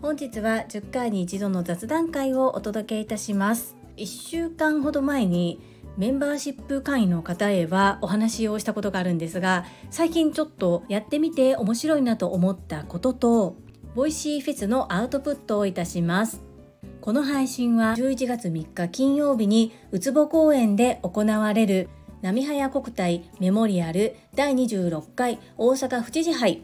本日は10回に一度の雑談会をお届けいたします。1週間ほど前にメンバーシップ会員の方へはお話をしたことがあるんですが最近ちょっとやってみて面白いなと思ったことと Voicy フェスのアウトプットをいたします。この配信は11月3日金曜日にうつぼ公園で行われるなみはや国体メモリアル第26回大阪府知事杯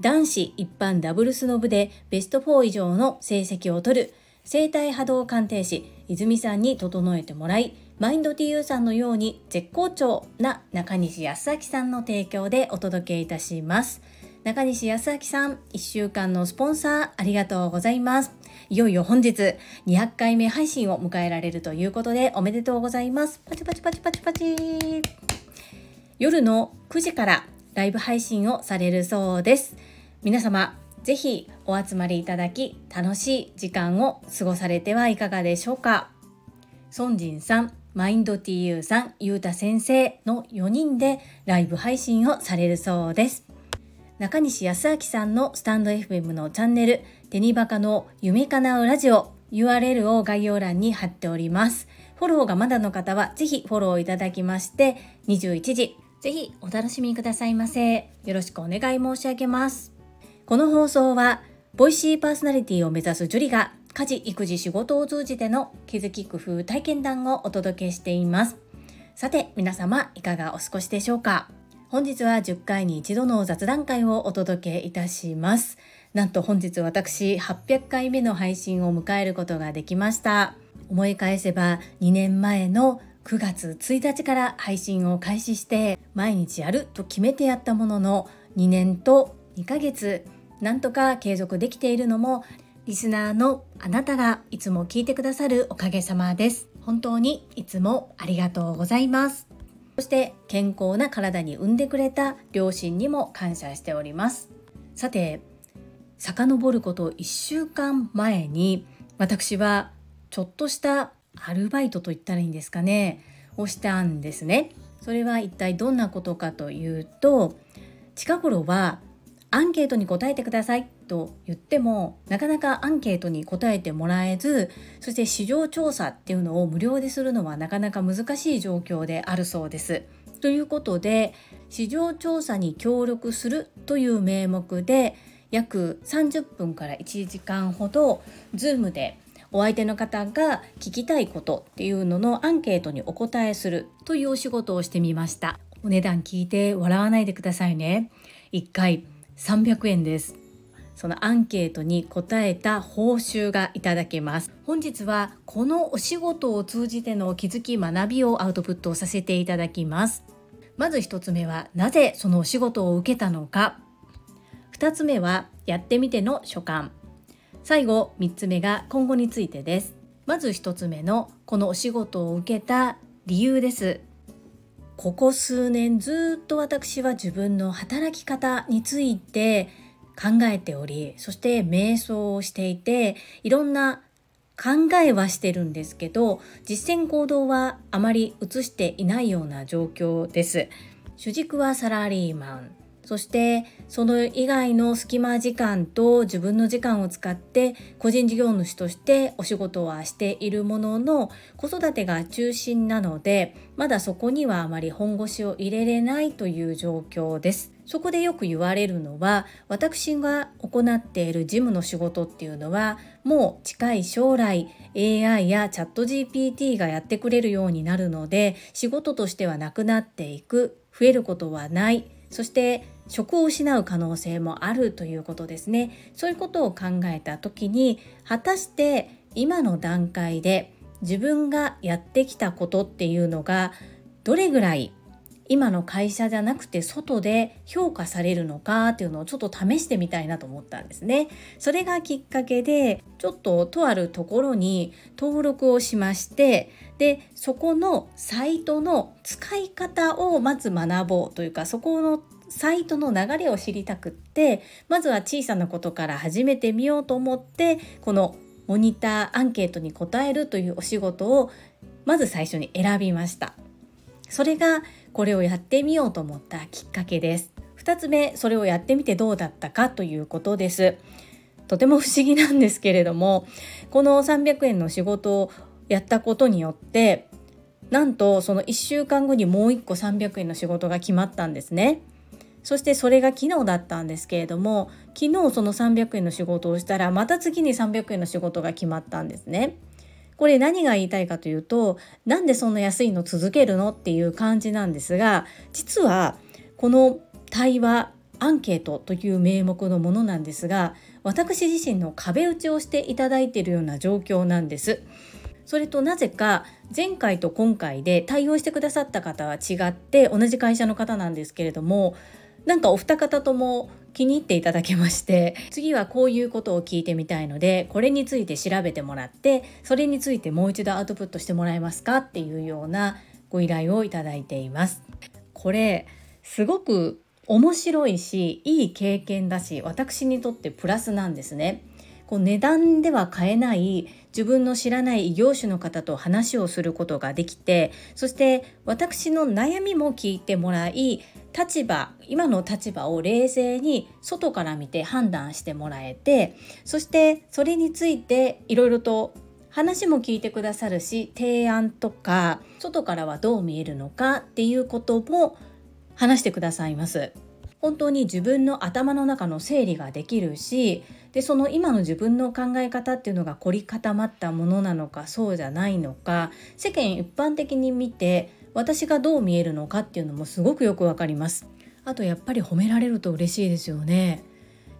男子一般ダブルスの部でベスト4以上の成績を取る生体波動鑑定士泉さんに整えてもらいマインド TU さんのように絶好調な中西康明さんの提供でお届けいたします。中西康明さん、1週間のスポンサーありがとうございます。いよいよ本日200回目配信を迎えられるということでおめでとうございます。パチパチパチパチパチ。夜の9時からライブ配信をされるそうです。皆様、ぜひお集まりいただき楽しい時間を過ごされてはいかがでしょうか。孫仁さん、マインド TU さん、ゆうた先生の4人でライブ配信をされるそうです。中西康明さんのスタンド FM のチャンネル、テニバカの夢かなうラジオ、URL を概要欄に貼っております。フォローがまだの方はぜひフォローいただきまして、21時、ぜひお楽しみくださいませ。よろしくお願い申し上げます。この放送は、ボイシーパーソナリティを目指すジュリが家事、育児、仕事を通じての気づき工夫体験談をお届けしています。さて、皆様いかがお過ごしでしょうか？本日は10回に一度の雑談会をお届けいたします。なんと本日私800回目の配信を迎えることができました。思い返せば2年前の9月1日から配信を開始して毎日やると決めてやったものの2年と2ヶ月なんとか継続できているのもリスナーのあなたがいつも聞いてくださるおかげさまです。本当にいつもありがとうございます。そして健康な体に産んでくれた両親にも感謝しております。さて、遡ること1週間前に私はちょっとしたアルバイトと言ったらいいんですかね、をしたんですね。それは一体どんなことかというと、近頃はアンケートに答えてくださいと言ってもなかなかアンケートに答えてもらえずそして市場調査っていうのを無料でするのはなかなか難しい状況であるそうです。ということで市場調査に協力するという名目で約30分から1時間ほど Zoom でお相手の方が聞きたいことっていうののアンケートにお答えするというお仕事をしてみました。お値段聞いて笑わないでくださいね。1回300円ですそのアンケートに答えた報酬がいただけます本日はこのお仕事を通じての気づき学びをアウトプットさせていただきますまず1つ目はなぜそのお仕事を受けたのか2つ目はやってみての所感。最後3つ目が今後についてです。まず1つ目のこのお仕事を受けた理由です。ここ数年ずっと私は自分の働き方について考えておりそして瞑想をしていていろんな考えはしてるんですけど実践行動はあまり移していないような状況です。主軸はサラリーマン。そしてその以外の隙間時間と自分の時間を使って個人事業主としてお仕事はしているものの子育てが中心なのでまだそこにはあまり本腰を入れれないという状況です。そこでよく言われるのは私が行っている事務の仕事っていうのはもう近い将来 AI やチャット GPT がやってくれるようになるので仕事としてはなくなっていく増えることはないそして職を失う可能性もあるということですねそういうことを考えた時に果たして今の段階で自分がやってきたことっていうのがどれぐらい今の会社じゃなくて外で評価されるのかっていうのをちょっと試してみたいなと思ったんですね。それがきっかけでちょっととあるところに登録をしましてでそこのサイトの使い方をまず学ぼうというかそこのサイトの流れを知りたくってまずは小さなことから始めてみようと思ってこのモニターアンケートに答えるというお仕事をまず最初に選びました。それがこれをやってみようと思ったきっかけです。2つ目それをやってみてどうだったかということです。とても不思議なんですけれどもこの300円の仕事をやったことによってなんとその1週間後にもう1個300円の仕事が決まったんですね。そしてそれが昨日だったんですけれども昨日その300円の仕事をしたらまた次に300円の仕事が決まったんですね。これ何が言いたいかというとなんでそんな安いの続けるのっていう感じなんですが実はこの対話アンケートという名目のものなんですが私自身の壁打ちをしていただいているような状況なんです。それとなぜか前回と今回で対応してくださった方は違って同じ会社の方なんですけれどもなんかお二方とも気に入っていただけまして次はこういうことを聞いてみたいのでこれについて調べてもらってそれについてもう一度アウトプットしてもらえますかっていうようなご依頼をいただいています。これすごく面白いしいい経験だし私にとってプラスなんですね。こう値段では買えない自分の知らない異業種の方と話をすることができてそして私の悩みも聞いてもらい立場今の立場を冷静に外から見て判断してもらえてそしてそれについていろいろと話も聞いてくださるし提案とか外からはどう見えるのかっていうことも話してくださいます。本当に自分の頭の中の整理ができるしでその今の自分の考え方っていうのが凝り固まったものなのかそうじゃないのか世間一般的に見て私がどう見えるのかっていうのもすごくよくわかります。あとやっぱり褒められると嬉しいですよね。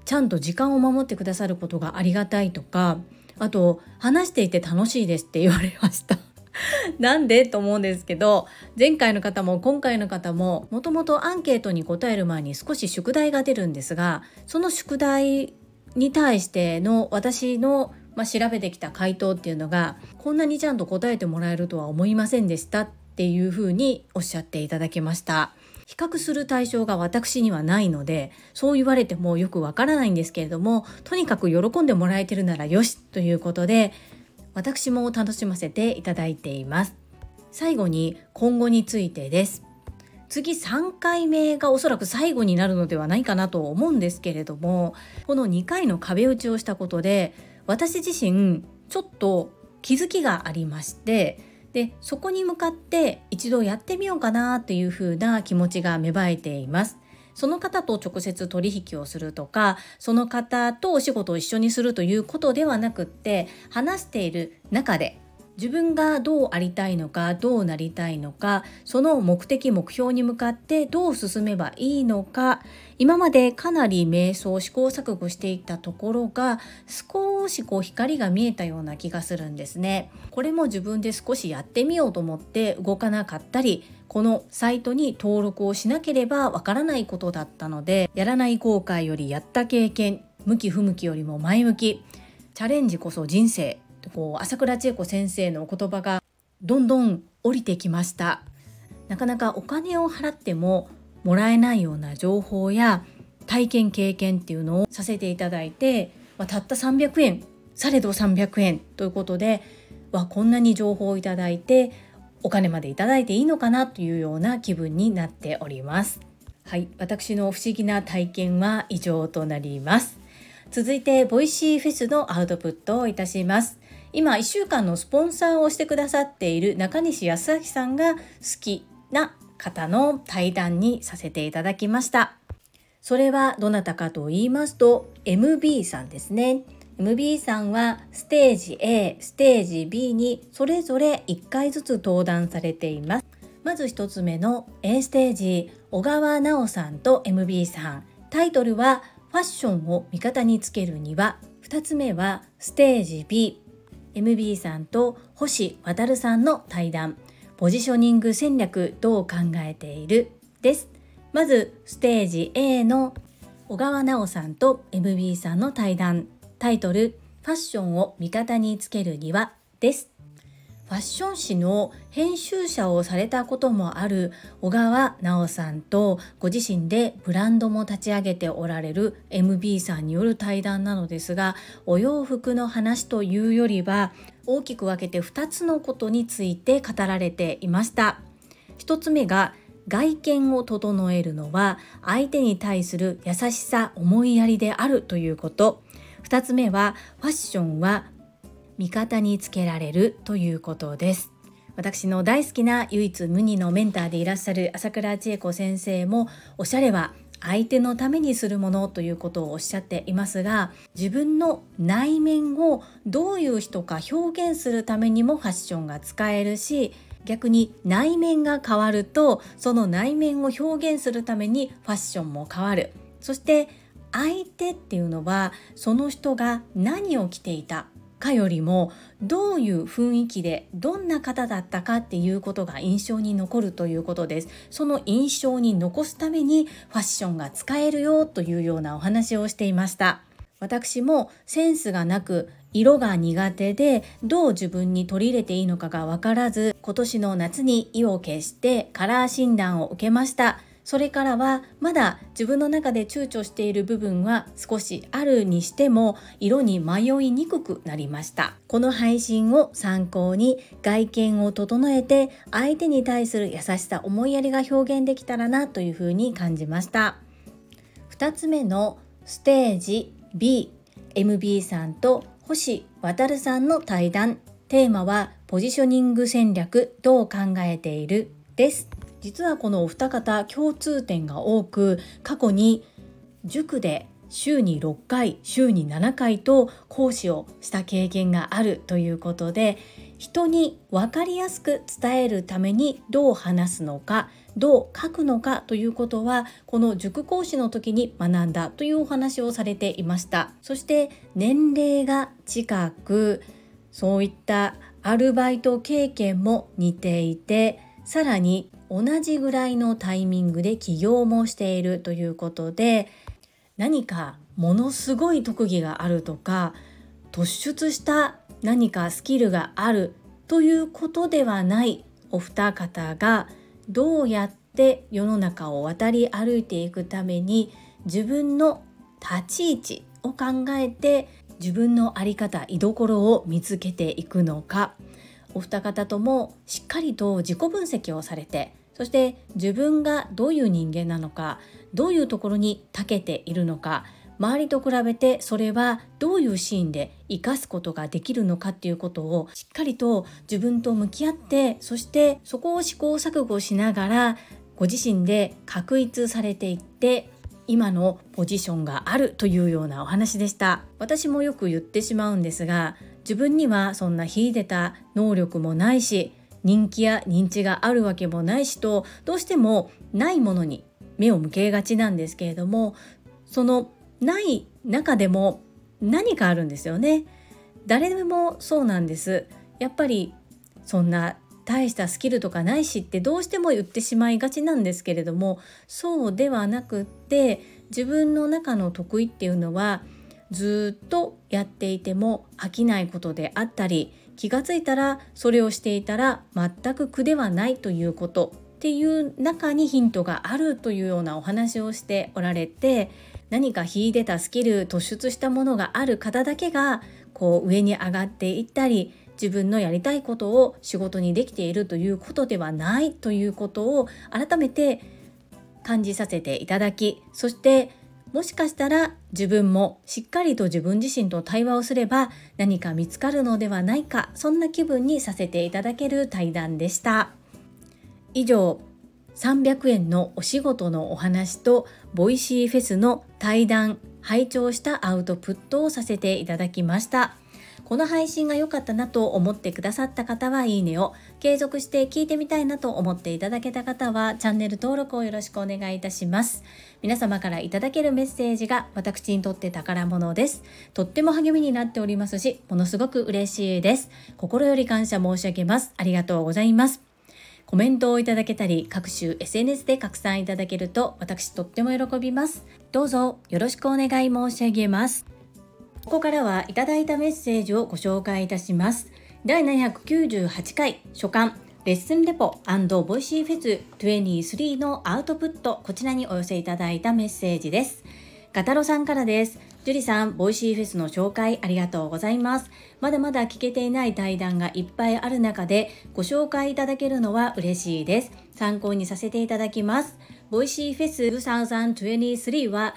ちゃんと時間を守ってくださることがありがたいとかあと話していて楽しいですって言われました。なんでと思うんですけど前回の方も今回の方ももともとアンケートに答える前に少し宿題が出るんですがその宿題に対しての私の、まあ、調べてきた回答っていうのがこんなにちゃんと答えてもらえるとは思いませんでしたっていうふうにおっしゃっていただきました。比較する対象が私にはないのでそう言われてもよくわからないんですけれどもとにかく喜んでもらえてるならよしということで私も楽しませていただいています。最後に今後についてです。次3回目がおそらく最後になるのではないかなと思うんですけれどもこの2回の壁打ちをしたことで私自身ちょっと気づきがありましてでそこに向かって一度やってみようかなというふうな気持ちが芽生えています。その方と直接取引をするとかその方とお仕事を一緒にするということではなくって話している中で自分がどうありたいのかどうなりたいのかその目的目標に向かってどう進めばいいのか今までかなり瞑想試行錯誤していたところが少しこう光が見えたような気がするんですね。これも自分で少しやってみようと思って動かなかったりこのサイトに登録をしなければわからないことだったのでやらない後悔よりやった経験向き不向きよりも前向きチャレンジこそ人生こう朝倉千恵子先生のお言葉がどんどん降りてきました。なかなかお金を払ってももらえないような情報や体験経験っていうのをさせていただいて、まあ、たった300円されど300円ということでわこんなに情報をいただいてお金までいただいていいのかなというような気分になっております。はい私の不思議な体験は以上となります。続いて Voicy フェスのアウトプットをいたします。今1週間のスポンサーをしてくださっている中西康明さんが好きな方の対談にさせていただきましたそれはどなたかと言いますと MB さんですね MB さんはステージ A、ステージ B にそれぞれ1回ずつ登壇されています。まず1つ目の A ステージ、小川奈緒さんと MB さん。タイトルはファッションを味方につけるには。2つ目はステージ B、MB さんと星渉さんの対談。ポジショニング戦略どう考えている？です。まずステージ A の小川奈緒さんと MB さんの対談タイトル「ファッションを味方につけるには」です。ファッション誌の編集者をされたこともある小川奈緒さんとご自身でブランドも立ち上げておられる MB さんによる対談なのですがお洋服の話というよりは大きく分けて2つのことについて語られていました。1つ目が外見を整えるのは相手に対する優しさ思いやりであるということ2つ目はファッションは味方につけられるということです。私の大好きな唯一無二のメンターでいらっしゃる朝倉千恵子先生もおしゃれは相手のためにするものということをおっしゃっていますが自分の内面をどういう人か表現するためにもファッションが使えるし逆に内面が変わるとその内面を表現するためにファッションも変わる。そして相手っていうのはその人が何を着ていたかよりもどういう雰囲気でどんな方だったかっていうことが印象に残るということです。その印象に残すためにファッションが使えるよというようなお話をしていました。私もセンスがなく色が苦手でどう自分に取り入れていいのかがわからず今年の夏に意を決してカラー診断を受けました。それからはまだ自分の中で躊躇している部分は少しあるにしても色に迷いにくくなりました。この配信を参考に外見を整えて相手に対する優しさ思いやりが表現できたらなというふうに感じました。2つ目のステージ BMB さんと星渉さんの対談。テーマはポジショニング戦略どう考えている？です。実はこのお二方共通点が多く過去に塾で週に6回週に7回と講師をした経験があるということで人に分かりやすく伝えるためにどう話すのかどう書くのかということはこの塾講師の時に学んだというお話をされていました。そして年齢が近くそういったアルバイト経験も似ていてさらに同じぐらいのタイミングで起業もしているということで何かものすごい特技があるとか突出した何かスキルがあるということではないお二方がどうやって世の中を渡り歩いていくために自分の立ち位置を考えて自分の在り方居所を見つけていくのかお二方ともしっかりと自己分析をされてそして自分がどういう人間なのかどういうところに長けているのか周りと比べてそれはどういうシーンで生かすことができるのかっていうことをしっかりと自分と向き合ってそしてそこを試行錯誤しながらご自身で確立されていって今のポジションがあるというようなお話でした。私もよく言ってしまうんですが自分にはそんな秀でた能力もないし人気や認知があるわけもないしとどうしてもないものに目を向けがちなんですけれどもそのない中でも何かあるんですよね。誰でもそうなんです。やっぱりそんな大したスキルとかないしってどうしても言ってしまいがちなんですけれどもそうではなくって自分の中の得意っていうのはずっとやっていても飽きないことであったり気がついたらそれをしていたら全く苦ではないということっていう中にヒントがあるというようなお話をしておられて何か秀でたスキル突出したものがある方だけがこう上に上がっていったり自分のやりたいことを仕事にできているということではないということを改めて感じさせていただきそしてもしかしたら自分もしっかりと自分自身と対話をすれば何か見つかるのではないかそんな気分にさせていただける対談でした。以上300円のお仕事のお話と Voicy フェスの対談拝聴したアウトプットをさせていただきました。この配信が良かったなと思ってくださった方はいいねを、継続して聞いてみたいなと思っていただけた方はチャンネル登録をよろしくお願いいたします。皆様からいただけるメッセージが私にとって宝物です。とっても励みになっておりますし、ものすごく嬉しいです。心より感謝申し上げます。ありがとうございます。コメントをいただけたり、各種 SNS で拡散いただけると私とっても喜びます。どうぞよろしくお願い申し上げます。ここからはいただいたメッセージをご紹介いたします。第798回初刊レッスンレポ Voicy フェス23のアウトプットこちらにお寄せいただいたメッセージです。ガタロさんからです。ジュリさん、 Voicy フェスの紹介ありがとうございます。まだまだ聞けていない対談がいっぱいある中で、ご紹介いただけるのは嬉しいです。参考にさせていただきます。 Voicy フェス2023は、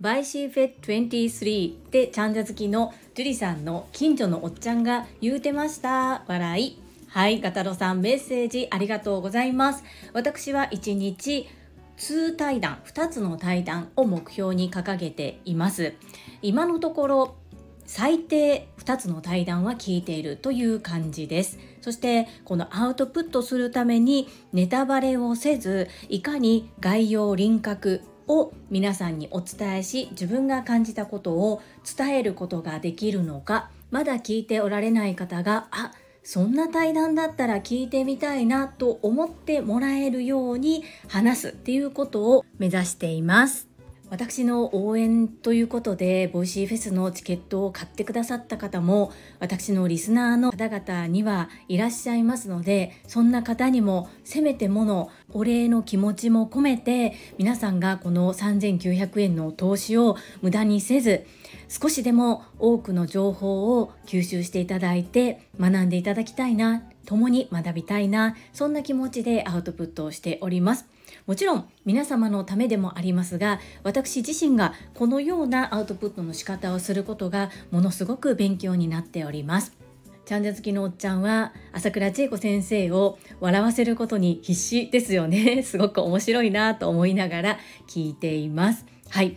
Voicy フェス23でチャンジャ好きのジュリさんの近所のおっちゃんが言うてました。笑い。はい、ガタロさんメッセージありがとうございます。私は1日2対談2つの対談を目標に掲げています今のところ最低2つの対談は聞いているという感じですそしてこのアウトプットするためにネタバレをせずいかに概要輪郭を皆さんにお伝えし自分が感じたことを伝えることができるのかまだ聞いておられない方があそんな対談だったら聞いてみたいなと思ってもらえるように話すっていうことを目指しています。私の応援ということで Voicy フェスのチケットを買ってくださった方も私のリスナーの方々にはいらっしゃいますのでそんな方にもせめてものお礼の気持ちも込めて皆さんがこの3900円の投資を無駄にせず少しでも多くの情報を吸収していただいて学んでいただきたいな共に学びたいなそんな気持ちでアウトプットをしております。もちろん皆様のためでもありますが私自身がこのようなアウトプットの仕方をすることがものすごく勉強になっております。チャンジャ好きのおっちゃんは朝倉千恵子先生を笑わせることに必死ですよね。すごく面白いなと思いながら聞いています。はい。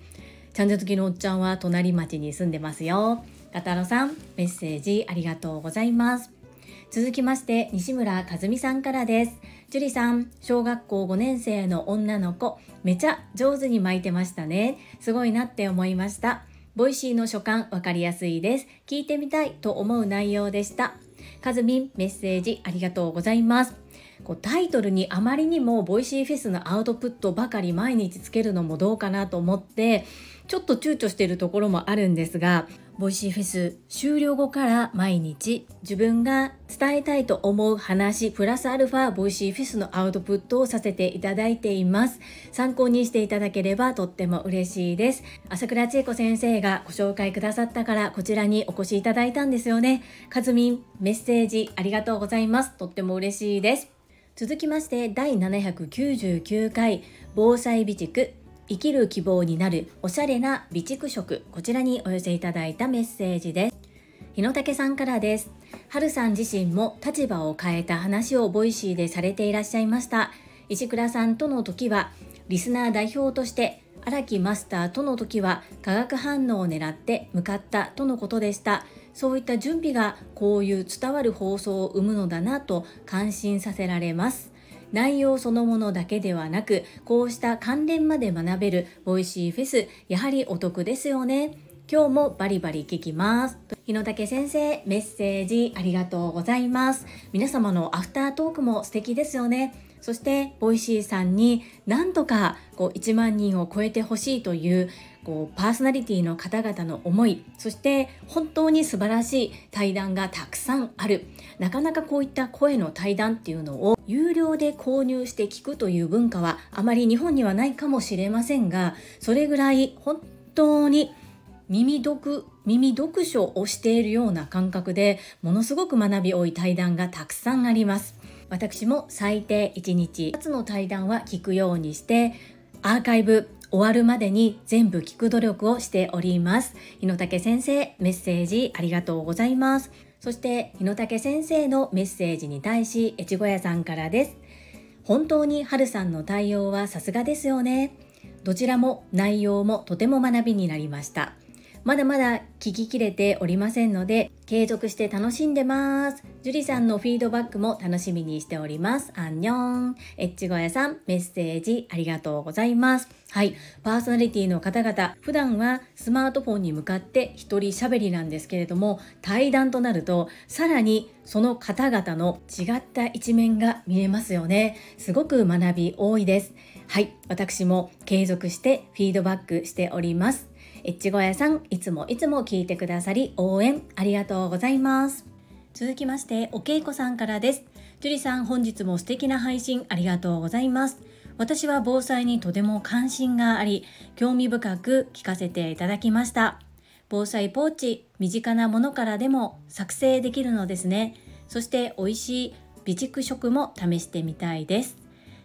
チャンジャ好きのおっちゃんは隣町に住んでますよ。ガタロさんメッセージありがとうございます。続きまして西村和美さんからです。樹里さん小学校5年生の女の子めちゃ上手に巻いてましたね。すごいなって思いました。 Voicy の書簡わかりやすいです。聞いてみたいと思う内容でした。かずみんメッセージありがとうございます。こうタイトルにあまりにも Voicy フェスのアウトプットばかり毎日つけるのもどうかなと思ってちょっと躊躇しているところもあるんですが Voicy フェス終了後から毎日自分が伝えたいと思う話プラスアルファ Voicy フェスのアウトプットをさせていただいています。参考にしていただければとっても嬉しいです。朝倉千恵子先生がご紹介くださったからこちらにお越しいただいたんですよね。かずみんメッセージありがとうございます。とっても嬉しいです。続きまして第799回防災備蓄。生きる希望になるおしゃれな備蓄食。こちらにお寄せいただいたメッセージです。日野武さんからです。春さん自身も立場を変えた話をボイシーでされていらっしゃいました。石倉さんとの時はリスナー代表として荒木マスターとの時は化学反応を狙って向かったとのことでした。そういった準備がこういう伝わる放送を生むのだなと感心させられます。内容そのものだけではなくこうした関連まで学べるボイシーフェスやはりお得ですよね。今日もバリバリ聞きます。日野武先生メッセージありがとうございます。皆様のアフタートークも素敵ですよね。そしてボイシーさんになんとかこう1万人を超えてほしいというこうパーソナリティの方々の思いそして本当に素晴らしい対談がたくさんある。なかなかこういった声の対談っていうのを有料で購入して聞くという文化はあまり日本にはないかもしれませんがそれぐらい本当に耳読耳読書をしているような感覚でものすごく学び多い対談がたくさんあります。私も最低1日2つの対談は聞くようにしてアーカイブ終わるまでに全部聞く努力をしております。日野武先生メッセージありがとうございます。そして日野武先生のメッセージに対し越後屋さんからです。本当に春さんの対応はさすがですよね。どちらも内容もとても学びになりました。まだまだ聞ききれておりませんので継続して楽しんでます。樹里さんのフィードバックも楽しみにしております。アンニョン。エッチゴヤさん、メッセージありがとうございます。はい。パーソナリティの方々、普段はスマートフォンに向かって一人喋りなんですけれども、対談となると、さらにその方々の違った一面が見えますよね。すごく学び多いです。はい。私も継続してフィードバックしております。エッチゴヤさん、いつもいつも聞いてくださり応援ありがとうございます。続きまして、おけいこさんからです。樹里さん、本日も素敵な配信ありがとうございます。私は防災にとても関心があり興味深く聞かせていただきました防災ポーチ身近なものからでも作成できるのですねそして美味しい備蓄食も試してみたいです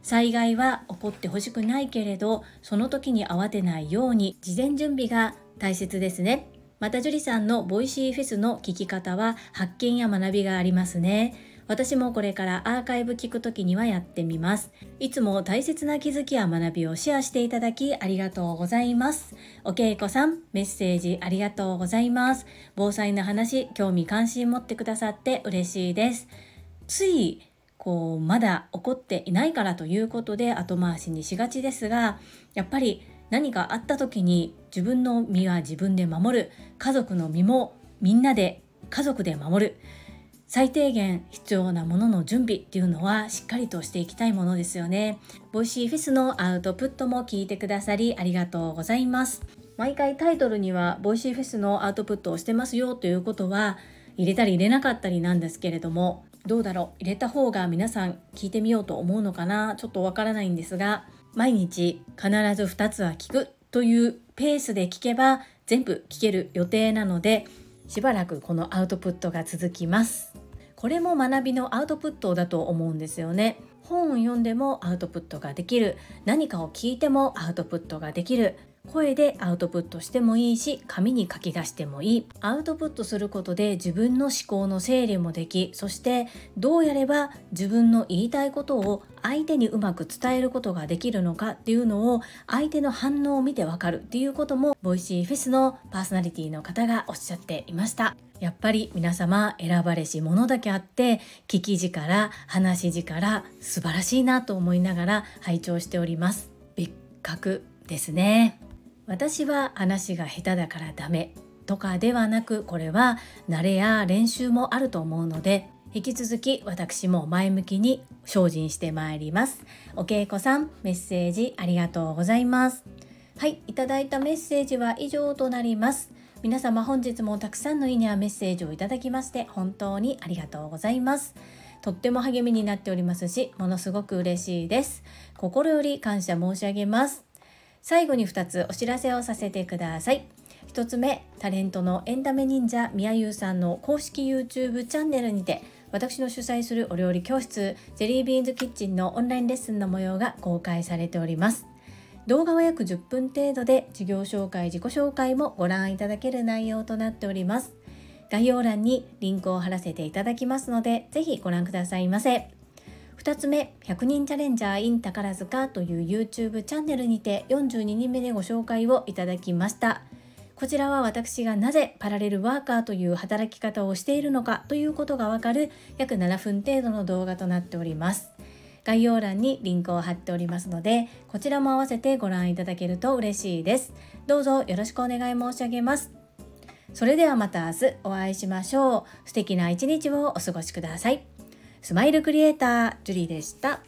災害は起こってほしくないけれどその時に慌てないように事前準備が大切ですねまた樹里さんのボイシーフェスの聞き方は発見や学びがありますね私もこれからアーカイブ聞くときにはやってみます。いつも大切な気づきや学びをシェアしていただきありがとうございます。おけいこさん、メッセージありがとうございます。防災の話、興味関心持ってくださって嬉しいです。ついこうまだ起こっていないからということで後回しにしがちですがやっぱり何かあった時に自分の身は自分で守る家族の身もみんなで家族で守る最低限必要なものの準備っていうのはしっかりとしていきたいものですよね。ボイシーフェスのアウトプットも聞いてくださりありがとうございます。毎回タイトルにはボイシーフェスのアウトプットをしてますよということは入れたり入れなかったりなんですけれどもどうだろう？入れた方が皆さん聞いてみようと思うのかな？ちょっとわからないんですが毎日必ず2つは聞くというペースで聞けば全部聞ける予定なのでしばらくこのアウトプットが続きます。これも学びのアウトプットだと思うんですよね。本を読んでもアウトプットができる。何かを聞いてもアウトプットができる。声でアウトプットしてもいいし紙に書き出してもいい。アウトプットすることで自分の思考の整理もできそしてどうやれば自分の言いたいことを相手にうまく伝えることができるのかっていうのを相手の反応を見てわかるっていうこともボイシーフェスのパーソナリティの方がおっしゃっていました。やっぱり皆様選ばれし者だけあって聞き力話し力素晴らしいなと思いながら拝聴しております。別格ですね。私は話が下手だからダメとかではなくこれは慣れや練習もあると思うので引き続き私も前向きに精進してまいります。お稽古さんメッセージありがとうございます。はいいただいたメッセージは以上となります。皆様本日もたくさんのいいねやメッセージをいただきまして本当にありがとうございます。とっても励みになっておりますしものすごく嬉しいです。心より感謝申し上げます。最後に2つお知らせをさせてください。1つ目、タレントのエンタメ忍者みやゆうさんの公式 YouTube チャンネルにて私の主催するお料理教室ジェリービーンズキッチンのオンラインレッスンの模様が公開されております。動画は約10分程度で授業紹介、自己紹介もご覧いただける内容となっております。概要欄にリンクを貼らせていただきますので、ぜひご覧くださいませ。2つ目100人チャレンジャー in 宝塚という YouTube チャンネルにて42人目でご紹介をいただきました。こちらは私がなぜパラレルワーカーという働き方をしているのかということがわかる約7分程度の動画となっております。概要欄にリンクを貼っておりますのでこちらも合わせてご覧いただけると嬉しいです。どうぞよろしくお願い申し上げます。それではまた明日お会いしましょう。素敵な一日をお過ごしください。スマイルクリエイタージュリーでした。